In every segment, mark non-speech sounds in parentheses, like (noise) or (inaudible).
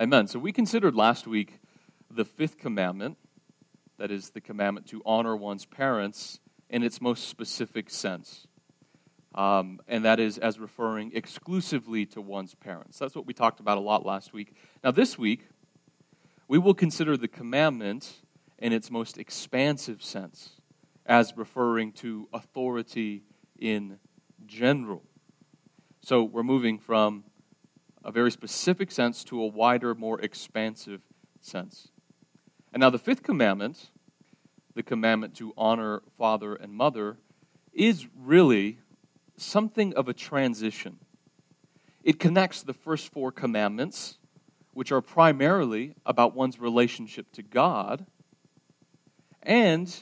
Amen. So we considered last week the fifth commandment, that is the commandment to honor one's parents in its most specific sense. Um, and that is as referring exclusively to one's parents. That's what we talked about a lot last week. Now, this week, we will consider the commandment in its most expansive sense, as referring to authority in general. So we're moving from a very specific sense to a wider, more expansive sense. And now, the fifth commandment, the commandment to honor father and mother, is really something of a transition. It connects the first four commandments, which are primarily about one's relationship to God, and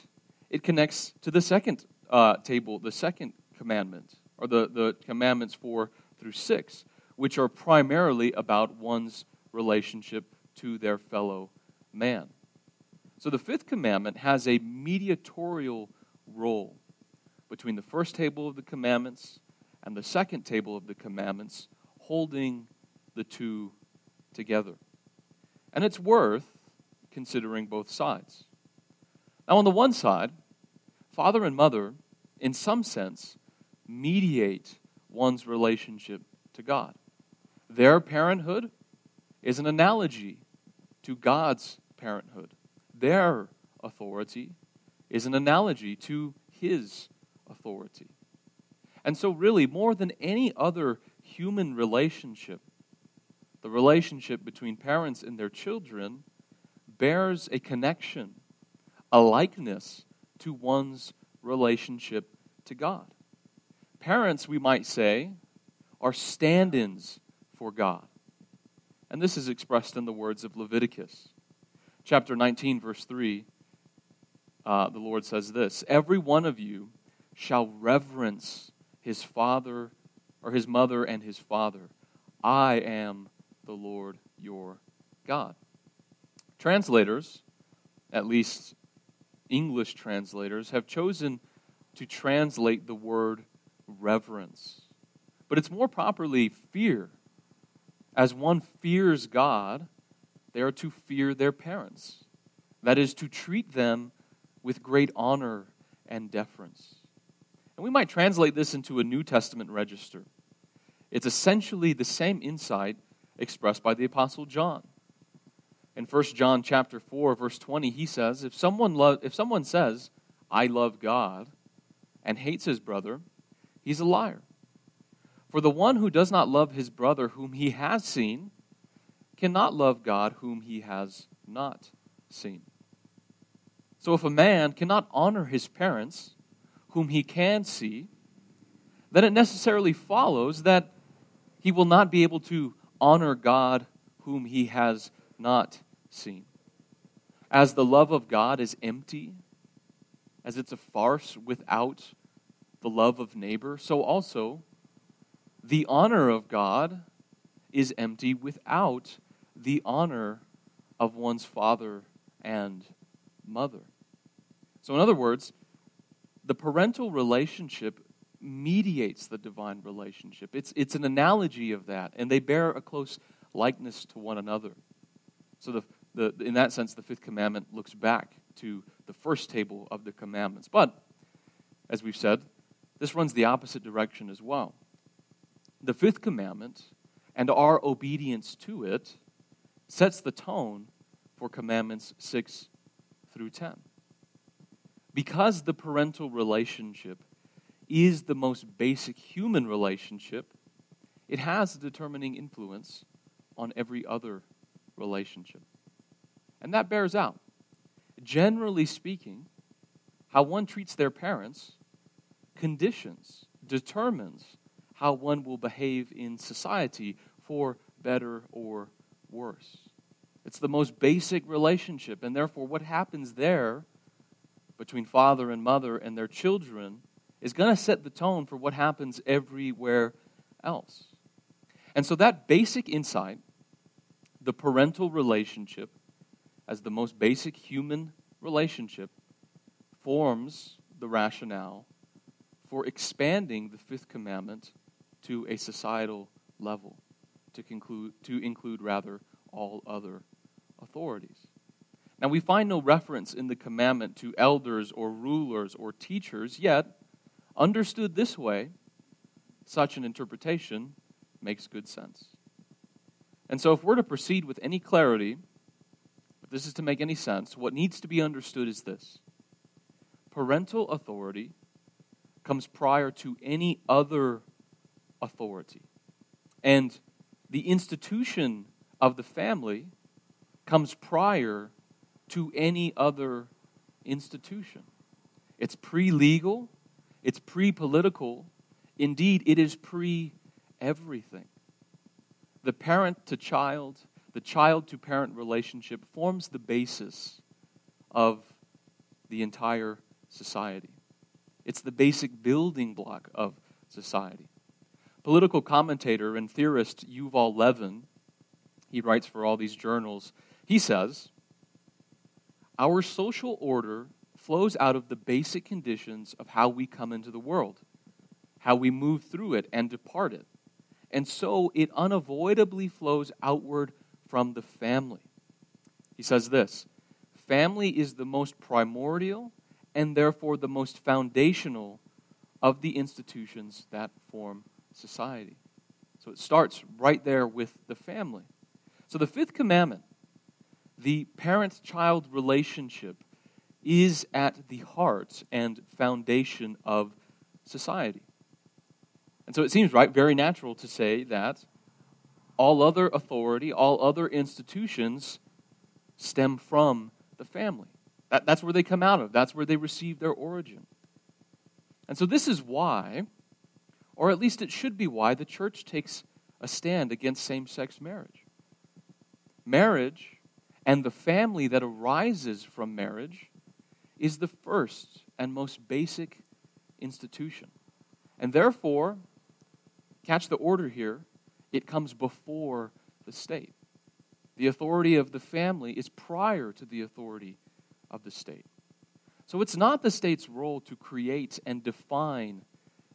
it connects to the second uh, table, the second commandment, or the, the commandments four through six, which are primarily about one's relationship to their fellow man. So the fifth commandment has a mediatorial role between the first table of the commandments and the second table of the commandments, holding the two together. And it's worth considering both sides. Now, on the one side, father and mother, in some sense, mediate one's relationship to God. Their parenthood is an analogy to God's parenthood. Their authority is an analogy to His authority. And so, really, more than any other human relationship, the relationship between parents and their children bears a connection a likeness to one's relationship to God. Parents, we might say, are stand ins for God. And this is expressed in the words of Leviticus. Chapter 19, verse 3, uh, the Lord says this Every one of you shall reverence his father or his mother and his father. I am the Lord your God. Translators, at least English translators have chosen to translate the word reverence. But it's more properly fear. As one fears God, they are to fear their parents. That is, to treat them with great honor and deference. And we might translate this into a New Testament register. It's essentially the same insight expressed by the Apostle John. In 1 John chapter 4 verse 20 he says if someone lo- if someone says I love God and hates his brother he's a liar. For the one who does not love his brother whom he has seen cannot love God whom he has not seen. So if a man cannot honor his parents whom he can see then it necessarily follows that he will not be able to honor God whom he has not seen. As the love of God is empty, as it's a farce without the love of neighbor, so also the honor of God is empty without the honor of one's father and mother. So, in other words, the parental relationship mediates the divine relationship. It's, it's an analogy of that, and they bear a close likeness to one another. So, the, the, in that sense, the fifth commandment looks back to the first table of the commandments. But, as we've said, this runs the opposite direction as well. The fifth commandment and our obedience to it sets the tone for commandments 6 through 10. Because the parental relationship is the most basic human relationship, it has a determining influence on every other relationship. And that bears out. Generally speaking, how one treats their parents conditions, determines how one will behave in society for better or worse. It's the most basic relationship, and therefore, what happens there between father and mother and their children is going to set the tone for what happens everywhere else. And so, that basic insight the parental relationship as the most basic human relationship forms the rationale for expanding the fifth commandment to a societal level to conclude to include rather all other authorities. Now, we find no reference in the commandment to elders or rulers or teachers, yet, understood this way, such an interpretation makes good sense. And so, if we're to proceed with any clarity, if this is to make any sense, what needs to be understood is this parental authority comes prior to any other authority. And the institution of the family comes prior to any other institution. It's pre legal, it's pre political, indeed, it is pre everything. The parent to child, the child to parent relationship forms the basis of the entire society. It's the basic building block of society. Political commentator and theorist Yuval Levin, he writes for all these journals, he says, Our social order flows out of the basic conditions of how we come into the world, how we move through it and depart it. And so it unavoidably flows outward from the family. He says this Family is the most primordial and therefore the most foundational of the institutions that form society. So it starts right there with the family. So the fifth commandment, the parent child relationship, is at the heart and foundation of society. And so it seems right, very natural to say that all other authority, all other institutions stem from the family. That, that's where they come out of, that's where they receive their origin. And so, this is why, or at least it should be why, the church takes a stand against same sex marriage. Marriage and the family that arises from marriage is the first and most basic institution. And therefore, catch the order here, it comes before the state. The authority of the family is prior to the authority of the state. So it's not the state's role to create and define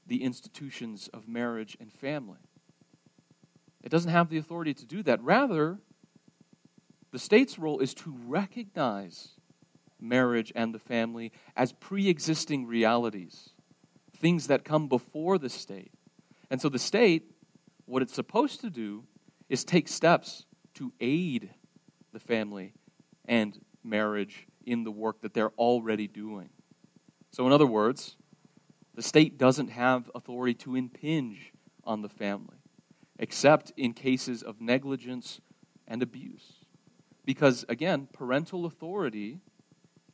the institutions of marriage and family. It doesn't have the authority to do that. Rather, the state's role is to recognize marriage and the family as pre existing realities, things that come before the state. And so the state, what it's supposed to do is take steps to aid the family and marriage in the work that they're already doing. So, in other words, the state doesn't have authority to impinge on the family, except in cases of negligence and abuse. Because, again, parental authority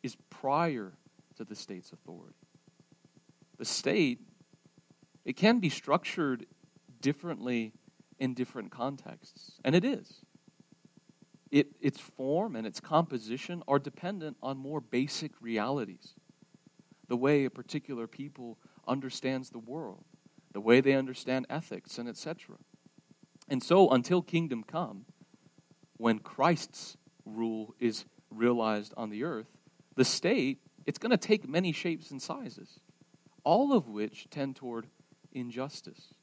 is prior to the state's authority. The state, it can be structured differently in different contexts, and it is it, its form and its composition are dependent on more basic realities. The way a particular people understands the world, the way they understand ethics, and etc. And so, until kingdom come, when Christ's rule is realized on the earth, the state, it's going to take many shapes and sizes, all of which tend toward injustice.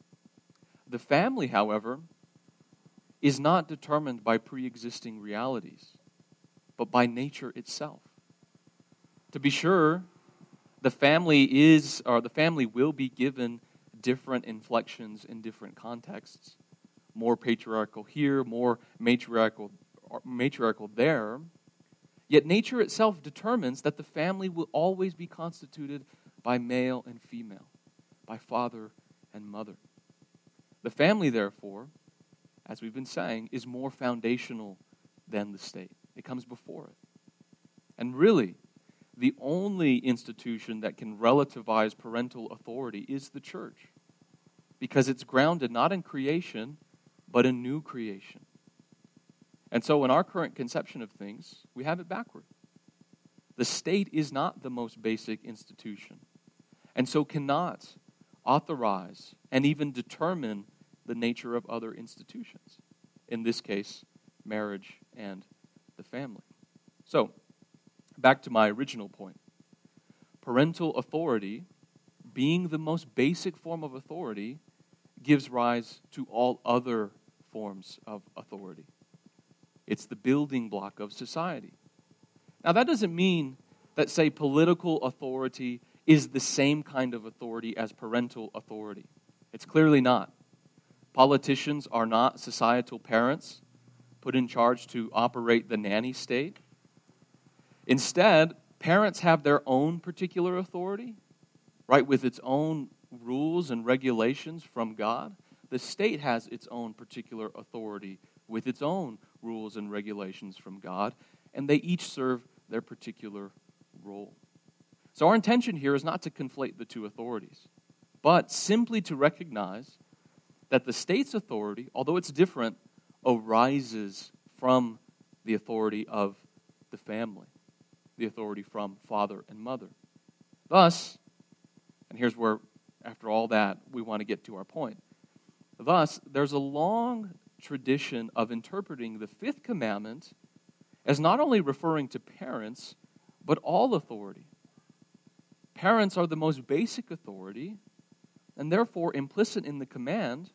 The family, however, is not determined by pre existing realities, but by nature itself. To be sure, the family is, or the family will be given different inflections in different contexts. More patriarchal here, more matriarchal, matriarchal there. Yet nature itself determines that the family will always be constituted by male and female, by father and mother. The family, therefore, as we've been saying, is more foundational than the state. It comes before it. And really, the only institution that can relativize parental authority is the church, because it's grounded not in creation, but in new creation. And so, in our current conception of things, we have it backward. The state is not the most basic institution, and so cannot authorize and even determine the nature of other institutions. In this case, marriage and the family. So, back to my original point. Parental authority, being the most basic form of authority, gives rise to all other forms of authority. it's the building block of society. Now, that doesn't mean that, say, political authority is the same kind of authority as parental authority. It's clearly not. Politicians are not societal parents put in charge to operate the nanny state. Instead, parents have their own particular authority, right, with its own rules and regulations from God. The state has its own particular authority with its own rules and regulations from God, and they each serve their particular role. So, our intention here is not to conflate the two authorities, but simply to recognize that the state's authority, although it's different, arises from the authority of the family, the authority from father and mother. Thus, and here's where, after all that, we want to get to our point. Thus, there's a long tradition of interpreting the fifth commandment as not only referring to parents, but all authority. Parents are the most basic authority, and therefore implicit in the command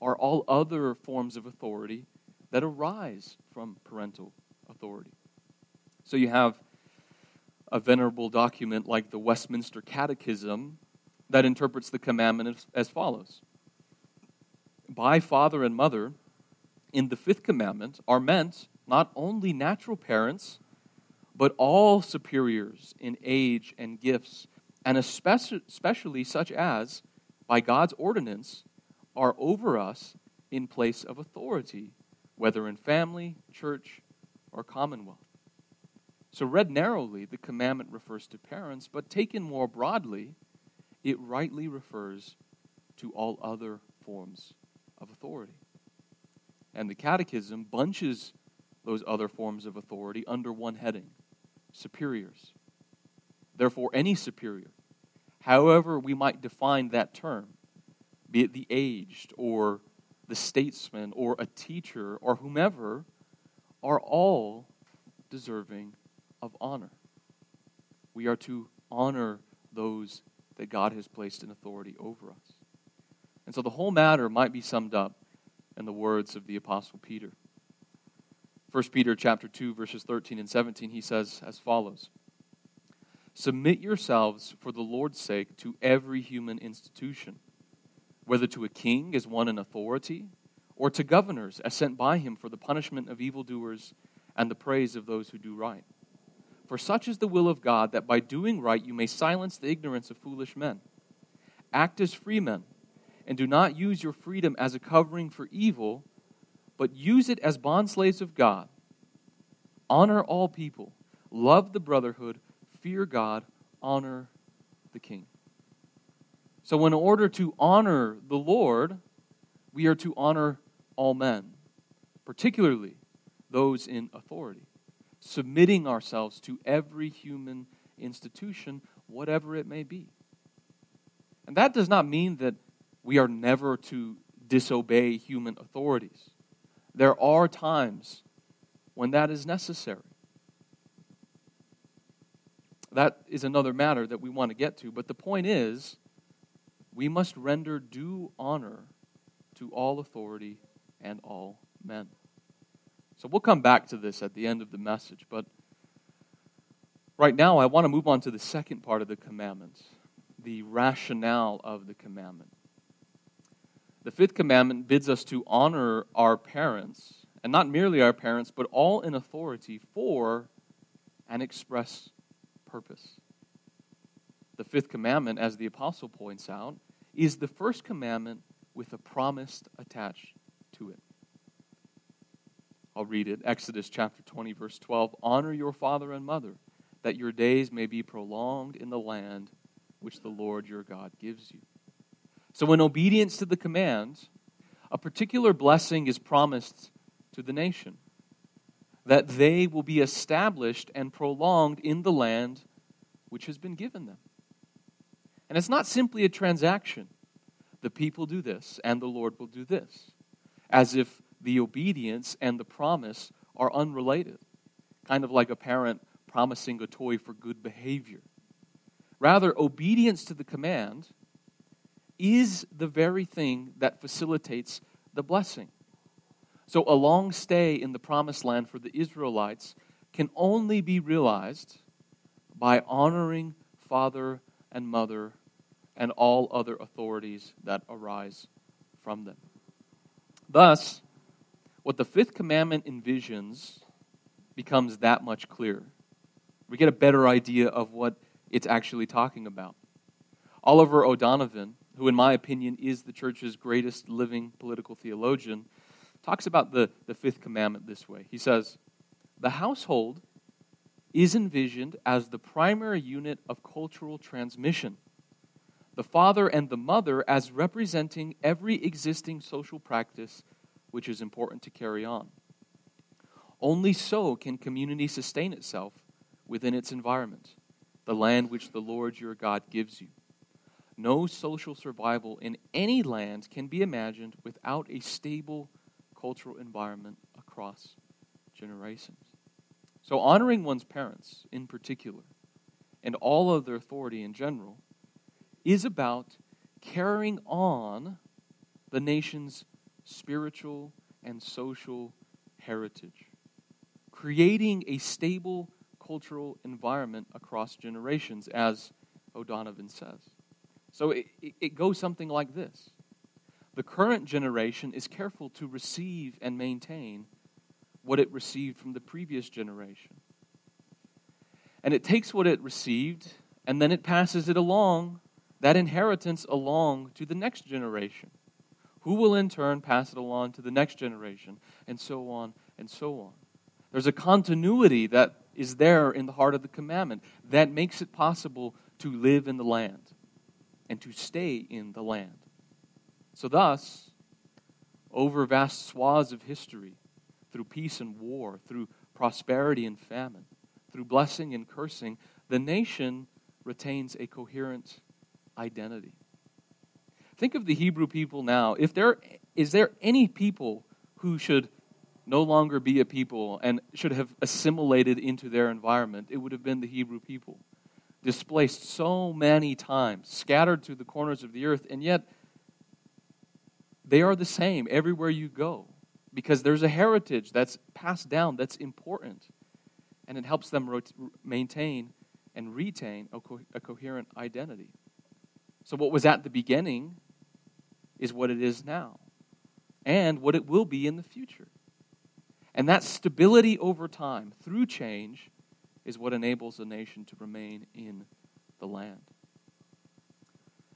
are all other forms of authority that arise from parental authority. So you have a venerable document like the Westminster Catechism that interprets the commandment as follows By father and mother, in the fifth commandment, are meant not only natural parents, but all superiors in age and gifts, and especially such as, by God's ordinance, are over us in place of authority, whether in family, church, or commonwealth. So, read narrowly, the commandment refers to parents, but taken more broadly, it rightly refers to all other forms of authority. And the Catechism bunches those other forms of authority under one heading superiors. Therefore, any superior, however we might define that term, be it the aged or the statesman or a teacher or whomever, are all deserving of honor. We are to honor those that God has placed in authority over us. And so the whole matter might be summed up in the words of the apostle Peter. 1 Peter chapter 2 verses 13 and 17 he says as follows: Submit yourselves for the Lord's sake to every human institution whether to a king as one in authority, or to governors as sent by him for the punishment of evildoers and the praise of those who do right. For such is the will of God that by doing right you may silence the ignorance of foolish men. Act as free men, and do not use your freedom as a covering for evil, but use it as bondslaves of God. Honor all people, love the brotherhood, fear God, honor the king. So, in order to honor the Lord, we are to honor all men, particularly those in authority, submitting ourselves to every human institution, whatever it may be. And that does not mean that we are never to disobey human authorities. There are times when that is necessary. That is another matter that we want to get to, but the point is we must render due honor to all authority and all men. So we'll come back to this at the end of the message, but right now I want to move on to the second part of the commandments the rationale of the commandment. The fifth commandment bids us to honor our parents, and not merely our parents, but all in authority for an express purpose the fifth commandment, as the apostle points out, is the first commandment with a promise attached to it. I'll read it. Exodus chapter 20, verse 12. Honor your father and mother, that your days may be prolonged in the land which the Lord your God gives you. So, in obedience to the command, a particular blessing is promised to the nation that they will be established and prolonged in the land which has been given them. And it's not simply a transaction. The people do this, and the Lord will do this, as if the obedience and the promise are unrelated, kind of like a parent promising a toy for good behavior. Rather, obedience to the command is the very thing that facilitates the blessing. So, a long stay in the promised land for the Israelites can only be realized by honoring father and mother and all other authorities that arise from them. Thus, what the fifth commandment envisions becomes that much clearer. We get a better idea of what it's actually talking about. Oliver O'Donovan, who, in my opinion, is the church's greatest living political theologian, talks about the, the fifth commandment this way. He says, The household is envisioned as the primary unit of cultural transmission. The father and the mother as representing every existing social practice which is important to carry on. Only so can community sustain itself within its environment, the land which the Lord your God gives you. No social survival in any land can be imagined without a stable cultural environment across generations. So, honoring one's parents in particular, and all of their authority in general, is about carrying on the nation's spiritual and social heritage, creating a stable cultural environment across generations, as O'Donovan says. So it, it goes something like this The current generation is careful to receive and maintain what it received from the previous generation. And it takes what it received and then it passes it along, that inheritance along to the next generation, who will in turn pass it along to the next generation, and so on and so on. There's a continuity that is there in the heart of the commandment that makes it possible to live in the land and to stay in the land. So, thus, over vast swaths of history, through peace and war, through prosperity and famine, through blessing and cursing, the nation retains a coherent identity. Think of the Hebrew people now. If there is there any people who should no longer be a people and should have assimilated into their environment, it would have been the Hebrew people. Displaced so many times, scattered to the corners of the earth, and yet they are the same everywhere you go because there's a heritage that's passed down that's important and it helps them maintain and retain a, co- a coherent identity. So, what was at the beginning is what it is now and what it will be in the future. And that stability over time through change is what enables a nation to remain in the land.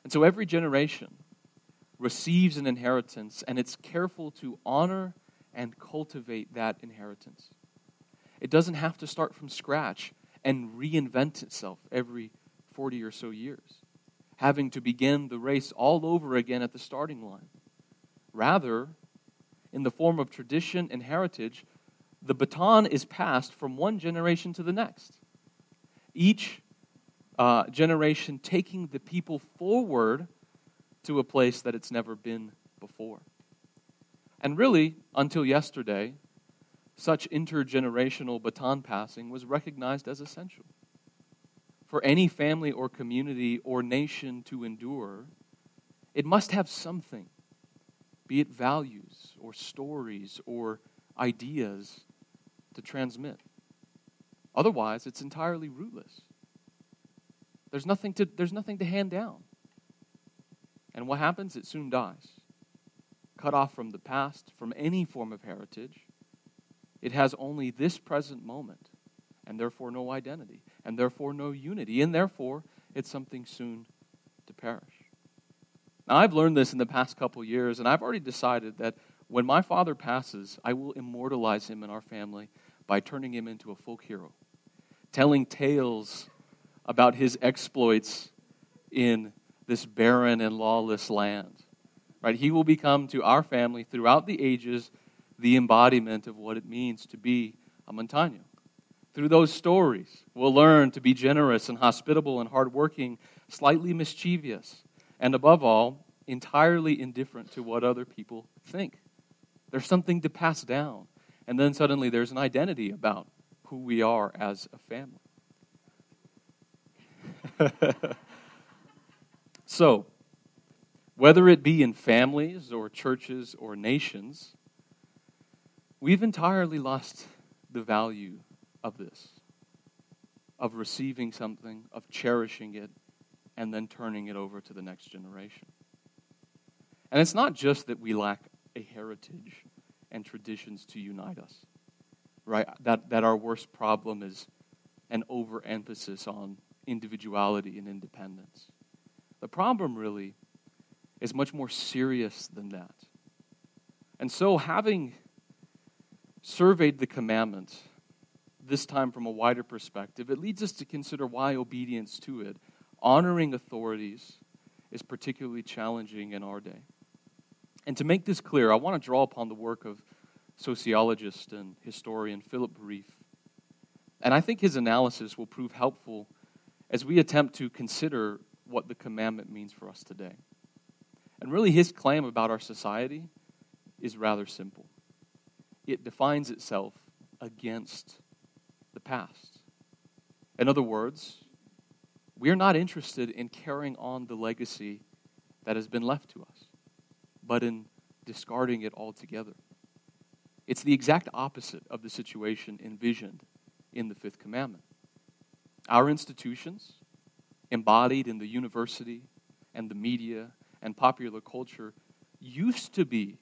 And so every generation receives an inheritance, and it's careful to honor and cultivate that inheritance. It doesn't have to start from scratch and reinvent itself every 40 or so years, having to begin the race all over again at the starting line. Rather, in the form of tradition and heritage, the baton is passed from one generation to the next. Each uh, generation taking the people forward to a place that it's never been before. And really, until yesterday, such intergenerational baton passing was recognized as essential. For any family or community or nation to endure, it must have something, be it values or stories or ideas, to transmit. Otherwise, it's entirely rootless. There's nothing to, there's nothing to hand down. And what happens? It soon dies. Cut off from the past, from any form of heritage, it has only this present moment, and therefore no identity, and therefore no unity, and therefore it's something soon to perish. Now, I've learned this in the past couple years, and I've already decided that when my father passes, I will immortalize him in our family by turning him into a folk hero, telling tales about his exploits in this barren and lawless land. Right? He will become to our family throughout the ages the embodiment of what it means to be a Montano. Through those stories, we'll learn to be generous and hospitable and hardworking, slightly mischievous, and above all, entirely indifferent to what other people think. There's something to pass down, and then suddenly there's an identity about who we are as a family. (laughs) so, whether it be in families or churches or nations, we've entirely lost the value of this, of receiving something, of cherishing it, and then turning it over to the next generation. And it's not just that we lack a heritage and traditions to unite us, right? That, that our worst problem is an overemphasis on individuality and independence. The problem really is much more serious than that. And so, having surveyed the commandment, this time from a wider perspective, it leads us to consider why obedience to it, honoring authorities, is particularly challenging in our day. And to make this clear, I want to draw upon the work of sociologist and historian Philip Rieff. And I think his analysis will prove helpful as we attempt to consider what the commandment means for us today. And really, his claim about our society is rather simple it defines itself against the past. In other words, we are not interested in carrying on the legacy that has been left to us, but in discarding it altogether. It's the exact opposite of the situation envisioned in the fifth commandment. Our institutions, embodied in the university and the media and popular culture, used to be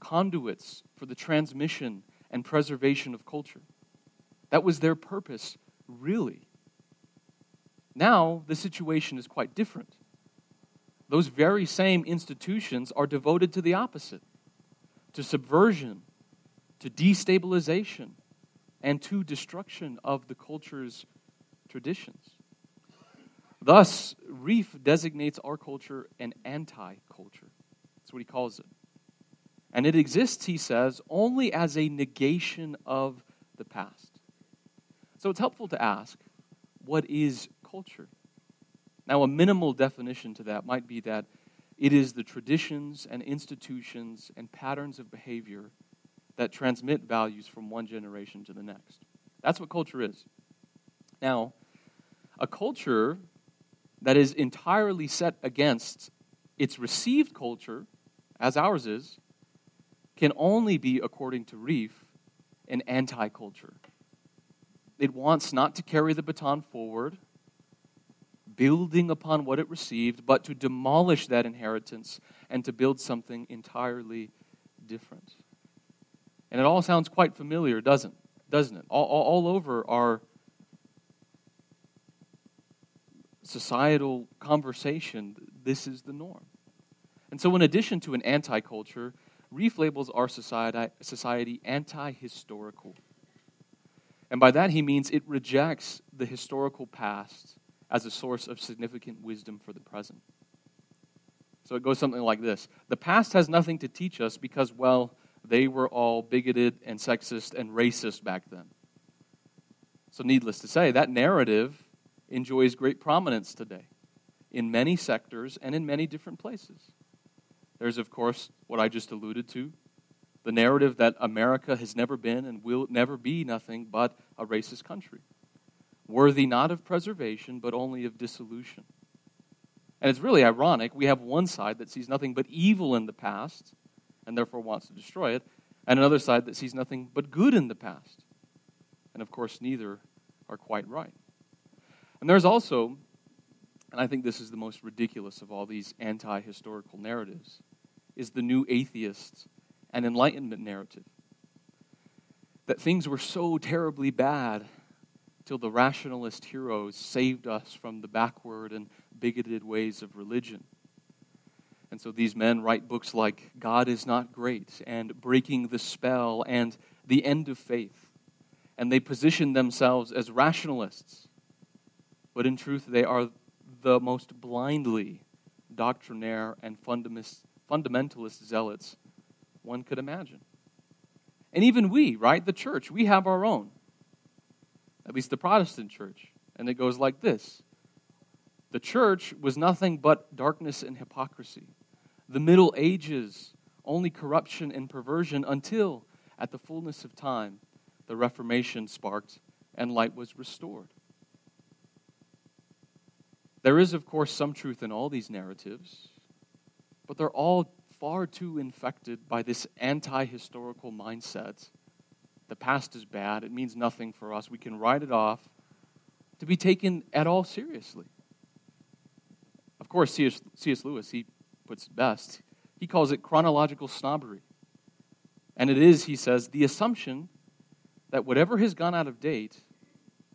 conduits for the transmission and preservation of culture. That was their purpose, really. Now, the situation is quite different. Those very same institutions are devoted to the opposite to subversion, to destabilization, and to destruction of the culture's traditions. Thus, Rieff designates our culture an anti culture. That's what he calls it. And it exists, he says, only as a negation of the past. So it's helpful to ask what is culture? Now, a minimal definition to that might be that it is the traditions and institutions and patterns of behavior that transmit values from one generation to the next. That's what culture is. Now, a culture that is entirely set against its received culture, as ours is, can only be, according to Rieff, an anti culture. It wants not to carry the baton forward, building upon what it received, but to demolish that inheritance and to build something entirely different. And it all sounds quite familiar, doesn't, doesn't it? All, all, all over our societal conversation, this is the norm. And so, in addition to an anti culture, Rieff labels our society, society anti historical. And by that, he means it rejects the historical past as a source of significant wisdom for the present. So it goes something like this The past has nothing to teach us because, well, they were all bigoted and sexist and racist back then. So, needless to say, that narrative enjoys great prominence today in many sectors and in many different places. There's, of course, what I just alluded to the narrative that America has never been and will never be nothing but a racist country, worthy not of preservation, but only of dissolution. And it's really ironic. We have one side that sees nothing but evil in the past and therefore wants to destroy it, and another side that sees nothing but good in the past. And of course, neither are quite right. And there's also, and I think this is the most ridiculous of all these anti historical narratives, is the new atheist and enlightenment narrative. That things were so terribly bad till the rationalist heroes saved us from the backward and bigoted ways of religion. And so these men write books like God is Not Great and Breaking the Spell and The End of Faith. And they position themselves as rationalists. But in truth, they are the most blindly doctrinaire and fundamentalist zealots one could imagine. And even we, right, the church, we have our own. At least the Protestant church. And it goes like this The church was nothing but darkness and hypocrisy the Middle Ages, only corruption and perversion until, at the fullness of time, the Reformation sparked and light was restored. There is, of course, some truth in all these narratives, but they're all far too infected by this anti historical mindset. The past is bad, it means nothing for us, we can write it off, to be taken at all seriously. Of course, C.S. Lewis, he puts it best. He calls it chronological snobbery. And it is, he says, the assumption that whatever has gone out of date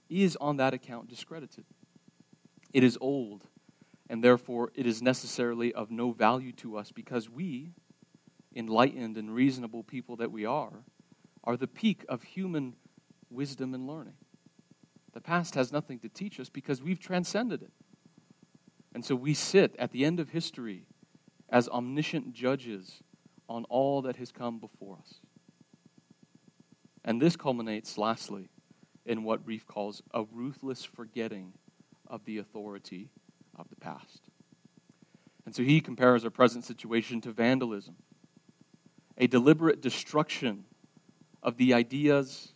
is on that account discredited. It is old, and therefore it is necessarily of no value to us because we, enlightened and reasonable people that we are, are the peak of human wisdom and learning. The past has nothing to teach us because we've transcended it. And so we sit at the end of history as omniscient judges on all that has come before us. And this culminates, lastly, in what Rieff calls a ruthless forgetting of the authority of the past. And so he compares our present situation to vandalism, a deliberate destruction of the ideas,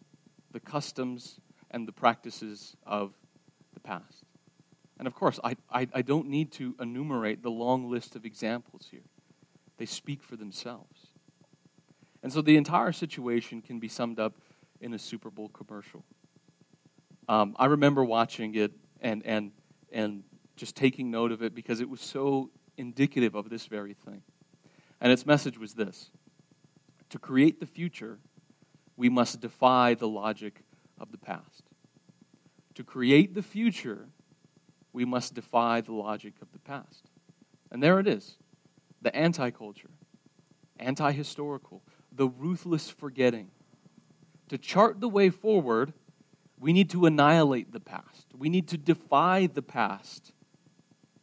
the customs, and the practices of the past. And of course, I, I, I, don't need to enumerate the long list of examples here, they speak for themselves. And so the entire situation can be summed up in a Super Bowl commercial. Um, I remember watching it and, and, and just taking note of it because it was so indicative of this very thing. And its message was this To create the future, we must defy the logic of the past. To create the future, we must defy the logic of the past. And there it is the anti culture, anti historical, the ruthless forgetting. To chart the way forward, we need to annihilate the past. We need to defy the past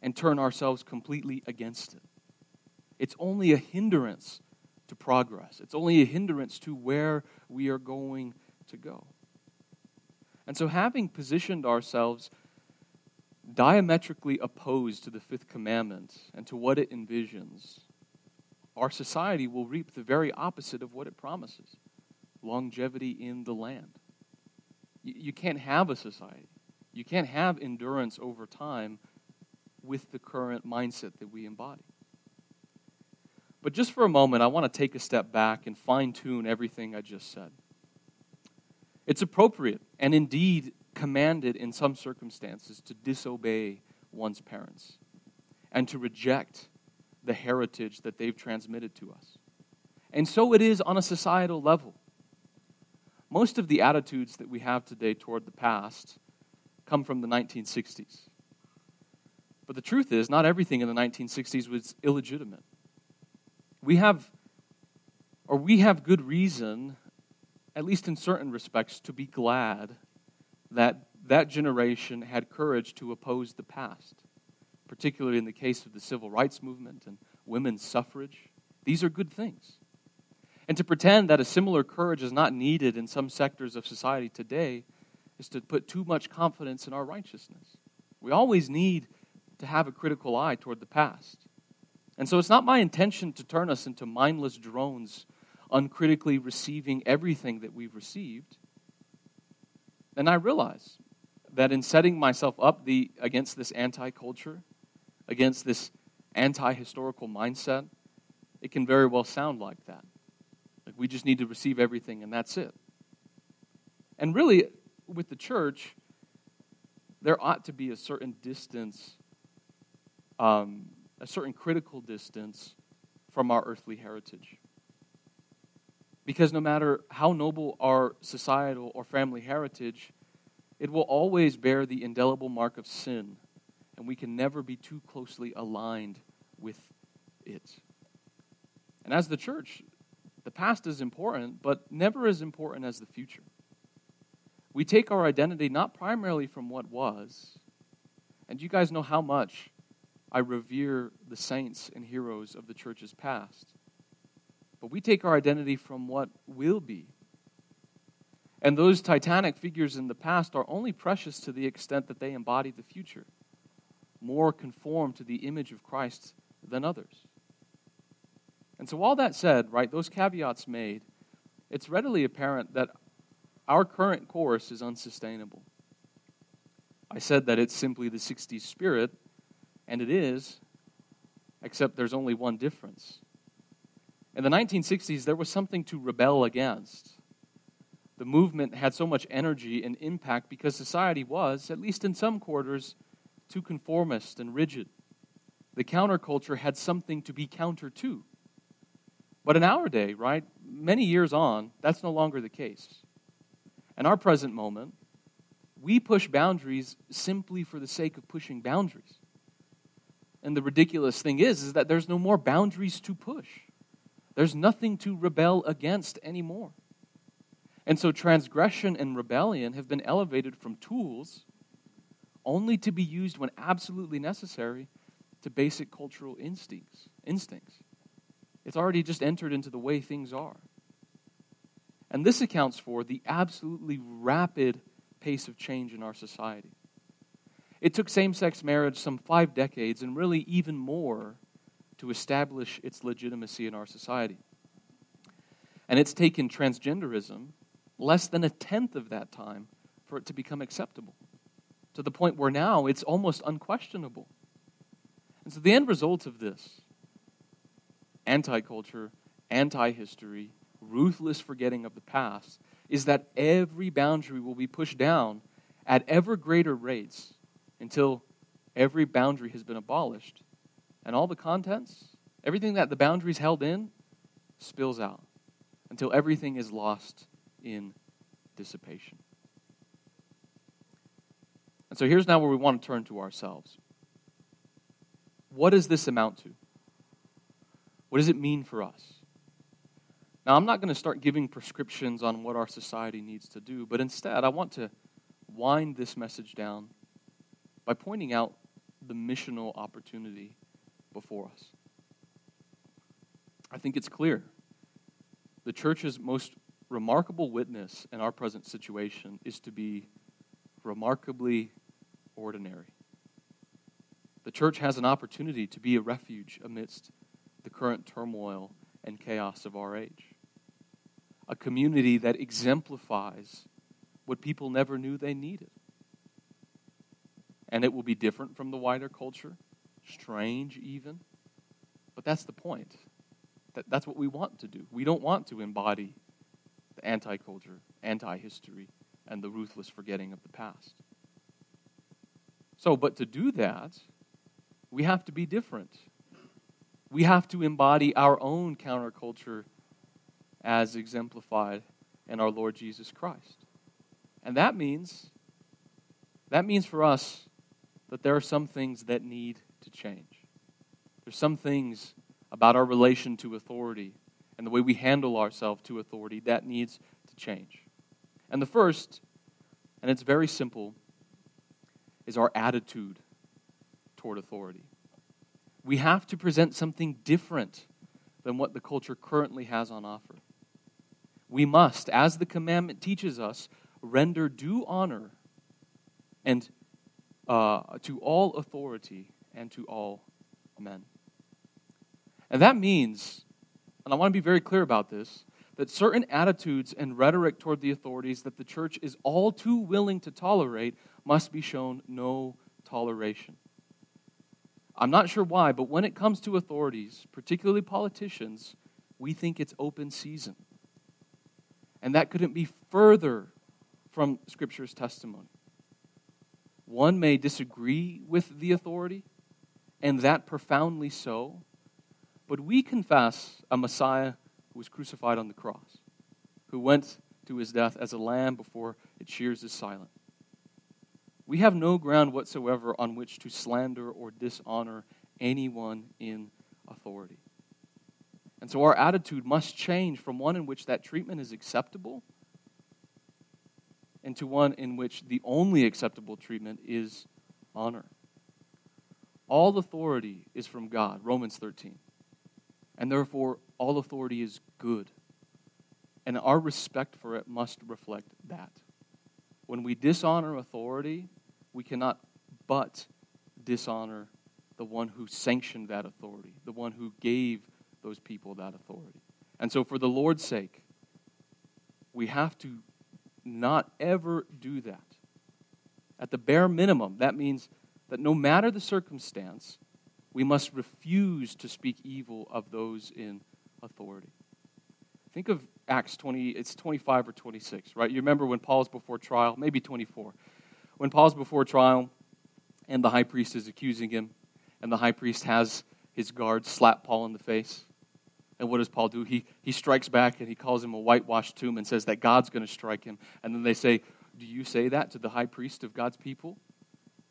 and turn ourselves completely against it. It's only a hindrance to progress, it's only a hindrance to where we are going to go. And so, having positioned ourselves diametrically opposed to the fifth commandment and to what it envisions, our society will reap the very opposite of what it promises longevity in the land. You can't have a society, you can't have endurance over time with the current mindset that we embody. But just for a moment, I want to take a step back and fine tune everything I just said. It's appropriate and indeed commanded in some circumstances to disobey one's parents and to reject the heritage that they've transmitted to us. And so it is on a societal level. Most of the attitudes that we have today toward the past come from the 1960s. But the truth is, not everything in the 1960s was illegitimate. We have, or we have good reason, at least in certain respects, to be glad that that generation had courage to oppose the past, particularly in the case of the civil rights movement and women's suffrage. These are good things. And to pretend that a similar courage is not needed in some sectors of society today is to put too much confidence in our righteousness. We always need to have a critical eye toward the past. And so it's not my intention to turn us into mindless drones, uncritically receiving everything that we've received. And I realize that in setting myself up the, against this anti culture, against this anti historical mindset, it can very well sound like that. Like we just need to receive everything and that's it. And really, with the church, there ought to be a certain distance um, a certain critical distance from our earthly heritage. Because no matter how noble our societal or family heritage, it will always bear the indelible mark of sin, and we can never be too closely aligned with it. And as the church, the past is important, but never as important as the future. We take our identity not primarily from what was, and you guys know how much I revere the saints and heroes of the church's past. But we take our identity from what will be. And those titanic figures in the past are only precious to the extent that they embody the future, more conform to the image of Christ than others. And so, all that said, right, those caveats made, it's readily apparent that our current course is unsustainable. I said that it's simply the 60s spirit and it is, except there's only one difference. In the 1960s, there was something to rebel against. The movement had so much energy and impact because society was, at least in some quarters, too conformist and rigid. The counterculture had something to be counter to. But in our day, right, many years on, that's no longer the case. In our present moment, we push boundaries simply for the sake of pushing boundaries. And the ridiculous thing is, is that there's no more boundaries to push. There's nothing to rebel against anymore. And so transgression and rebellion have been elevated from tools only to be used when absolutely necessary to basic cultural instincts. Instincts. It's already just entered into the way things are. And this accounts for the absolutely rapid pace of change in our society. It took same sex marriage some five decades and really even more to establish its legitimacy in our society. And it's taken transgenderism less than a tenth of that time for it to become acceptable, to the point where now it's almost unquestionable. And so the end result of this anti culture, anti history, ruthless forgetting of the past is that every boundary will be pushed down at ever greater rates until every boundary has been abolished and all the contents, everything that the boundaries held in, spills out until everything is lost in dissipation. And so here's now where we want to turn to ourselves. What does this amount to? What does it mean for us? Now, I'm not going to start giving prescriptions on what our society needs to do, but instead, I want to wind this message down by pointing out the missional opportunity before us. I think it's clear. The church's most remarkable witness in our present situation is to be remarkably ordinary. The church has an opportunity to be a refuge amidst the current turmoil and chaos of our age. A community that exemplifies what people never knew they needed. And it will be different from the wider culture, strange even. But that's the point. That, that's what we want to do. We don't want to embody the anti culture, anti history, and the ruthless forgetting of the past. So, but to do that, we have to be different. We have to embody our own counterculture as exemplified in our Lord Jesus Christ. And that means that means for us that there are some things that need to change. There's some things about our relation to authority and the way we handle ourselves to authority that needs to change. And the first, and it's very simple, is our attitude toward authority. We have to present something different than what the culture currently has on offer. We must, as the commandment teaches us, render due honor and uh, to all authority and to all men. And that means, and I want to be very clear about this, that certain attitudes and rhetoric toward the authorities that the church is all too willing to tolerate must be shown no toleration. I'm not sure why, but when it comes to authorities, particularly politicians, we think it's open season. And that couldn't be further from Scripture's testimony. One may disagree with the authority, and that profoundly so, but we confess a Messiah who was crucified on the cross, who went to his death as a lamb before its shears is silent. We have no ground whatsoever on which to slander or dishonor anyone in authority. And so our attitude must change from one in which that treatment is acceptable into one in which the only acceptable treatment is honor. All authority is from God, Romans 13. And therefore, all authority is good. And our respect for it must reflect that. When we dishonor authority, we cannot but dishonor the one who sanctioned that authority, the one who gave those people that authority. And so, for the Lord's sake, we have to not ever do that. At the bare minimum, that means that no matter the circumstance, we must refuse to speak evil of those in authority. Think of Acts 20, it's 25 or 26, right? You remember when Paul's before trial, maybe 24. When Paul's before trial and the high priest is accusing him, and the high priest has his guard slap Paul in the face. And what does Paul do? He, he strikes back and he calls him a whitewashed tomb and says that God's going to strike him. And then they say, Do you say that to the high priest of God's people?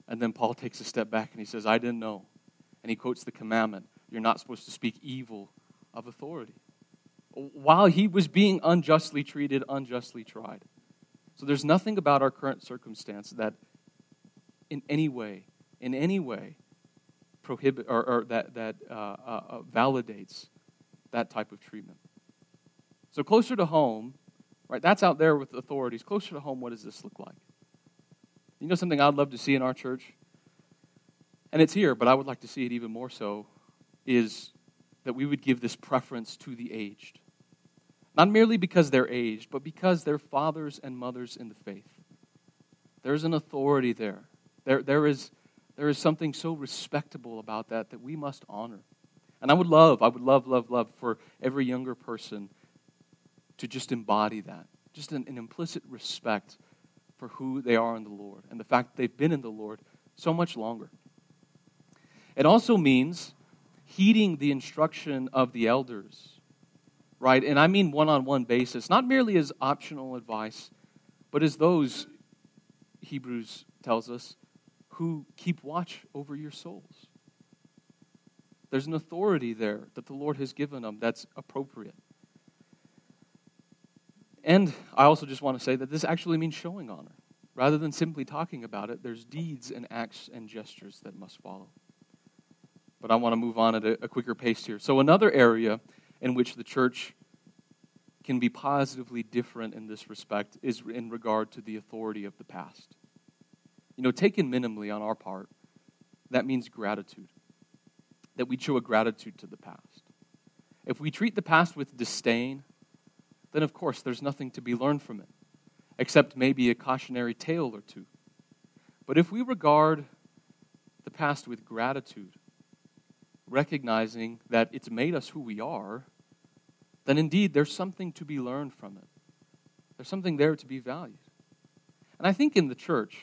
And then Paul takes a step back and he says, I didn't know. And he quotes the commandment you're not supposed to speak evil of authority. While he was being unjustly treated, unjustly tried. So there's nothing about our current circumstance that in any way, in any way, prohibit or, or that, that uh, uh, uh, validates that type of treatment. So closer to home, right? That's out there with authorities. Closer to home, what does this look like? You know something I'd love to see in our church? And it's here, but I would like to see it even more so, is that we would give this preference to the aged. Not merely because they're aged, but because they're fathers and mothers in the faith. There's an authority there. There, there, is, there is something so respectable about that that we must honor. And I would love, I would love, love, love for every younger person to just embody that. Just an, an implicit respect for who they are in the Lord and the fact that they've been in the Lord so much longer. It also means heeding the instruction of the elders, right? And I mean one on one basis, not merely as optional advice, but as those, Hebrews tells us, who keep watch over your souls. There's an authority there that the Lord has given them that's appropriate. And I also just want to say that this actually means showing honor. Rather than simply talking about it, there's deeds and acts and gestures that must follow. But I want to move on at a, a quicker pace here. So, another area in which the church can be positively different in this respect is in regard to the authority of the past. You know, taken minimally on our part, that means gratitude. That we show a gratitude to the past. If we treat the past with disdain, then of course there's nothing to be learned from it, except maybe a cautionary tale or two. But if we regard the past with gratitude, recognizing that it's made us who we are, then indeed there's something to be learned from it. There's something there to be valued. And I think in the church,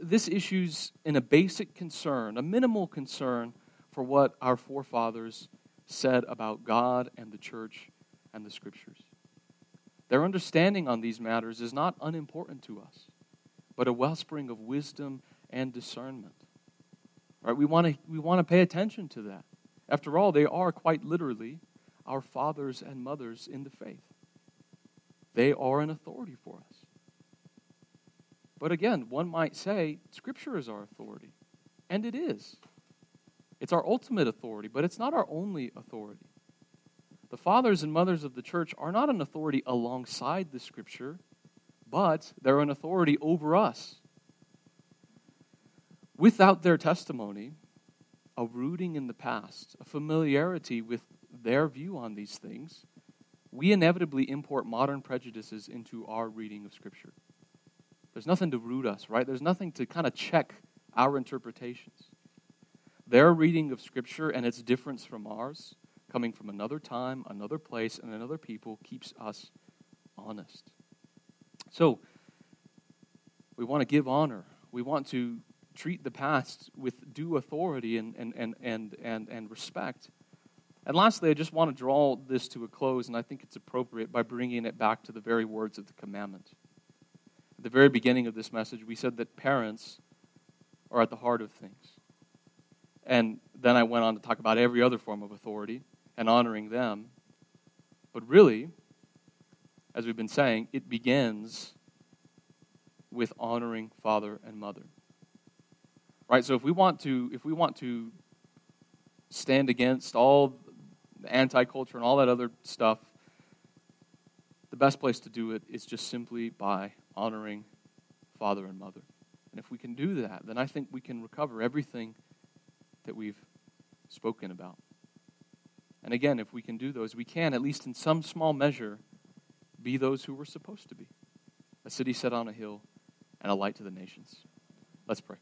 this issues in a basic concern, a minimal concern for what our forefathers said about God and the church and the scriptures. Their understanding on these matters is not unimportant to us, but a wellspring of wisdom and discernment. Right? We want to we want to pay attention to that. After all, they are quite literally our fathers and mothers in the faith. They are an authority for us. But again, one might say Scripture is our authority. And it is. It's our ultimate authority, but it's not our only authority. The fathers and mothers of the church are not an authority alongside the Scripture, but they're an authority over us. Without their testimony, a rooting in the past, a familiarity with their view on these things, we inevitably import modern prejudices into our reading of Scripture. There's nothing to root us, right? There's nothing to kind of check our interpretations. Their reading of Scripture and its difference from ours coming from another time, another place, and another people keeps us honest. So, we want to give honor. We want to treat the past with due authority and, and, and, and, and, and respect. And lastly, I just want to draw this to a close, and I think it's appropriate by bringing it back to the very words of the commandment. At the very beginning of this message, we said that parents are at the heart of things. And then I went on to talk about every other form of authority and honoring them. But really, as we've been saying, it begins with honoring father and mother. Right? So if we want to if we want to stand against all the anti-culture and all that other stuff, the best place to do it is just simply by honoring father and mother. And if we can do that, then I think we can recover everything that we've spoken about. And again, if we can do those, we can, at least in some small measure, be those who we're supposed to be a city set on a hill and a light to the nations. Let's pray.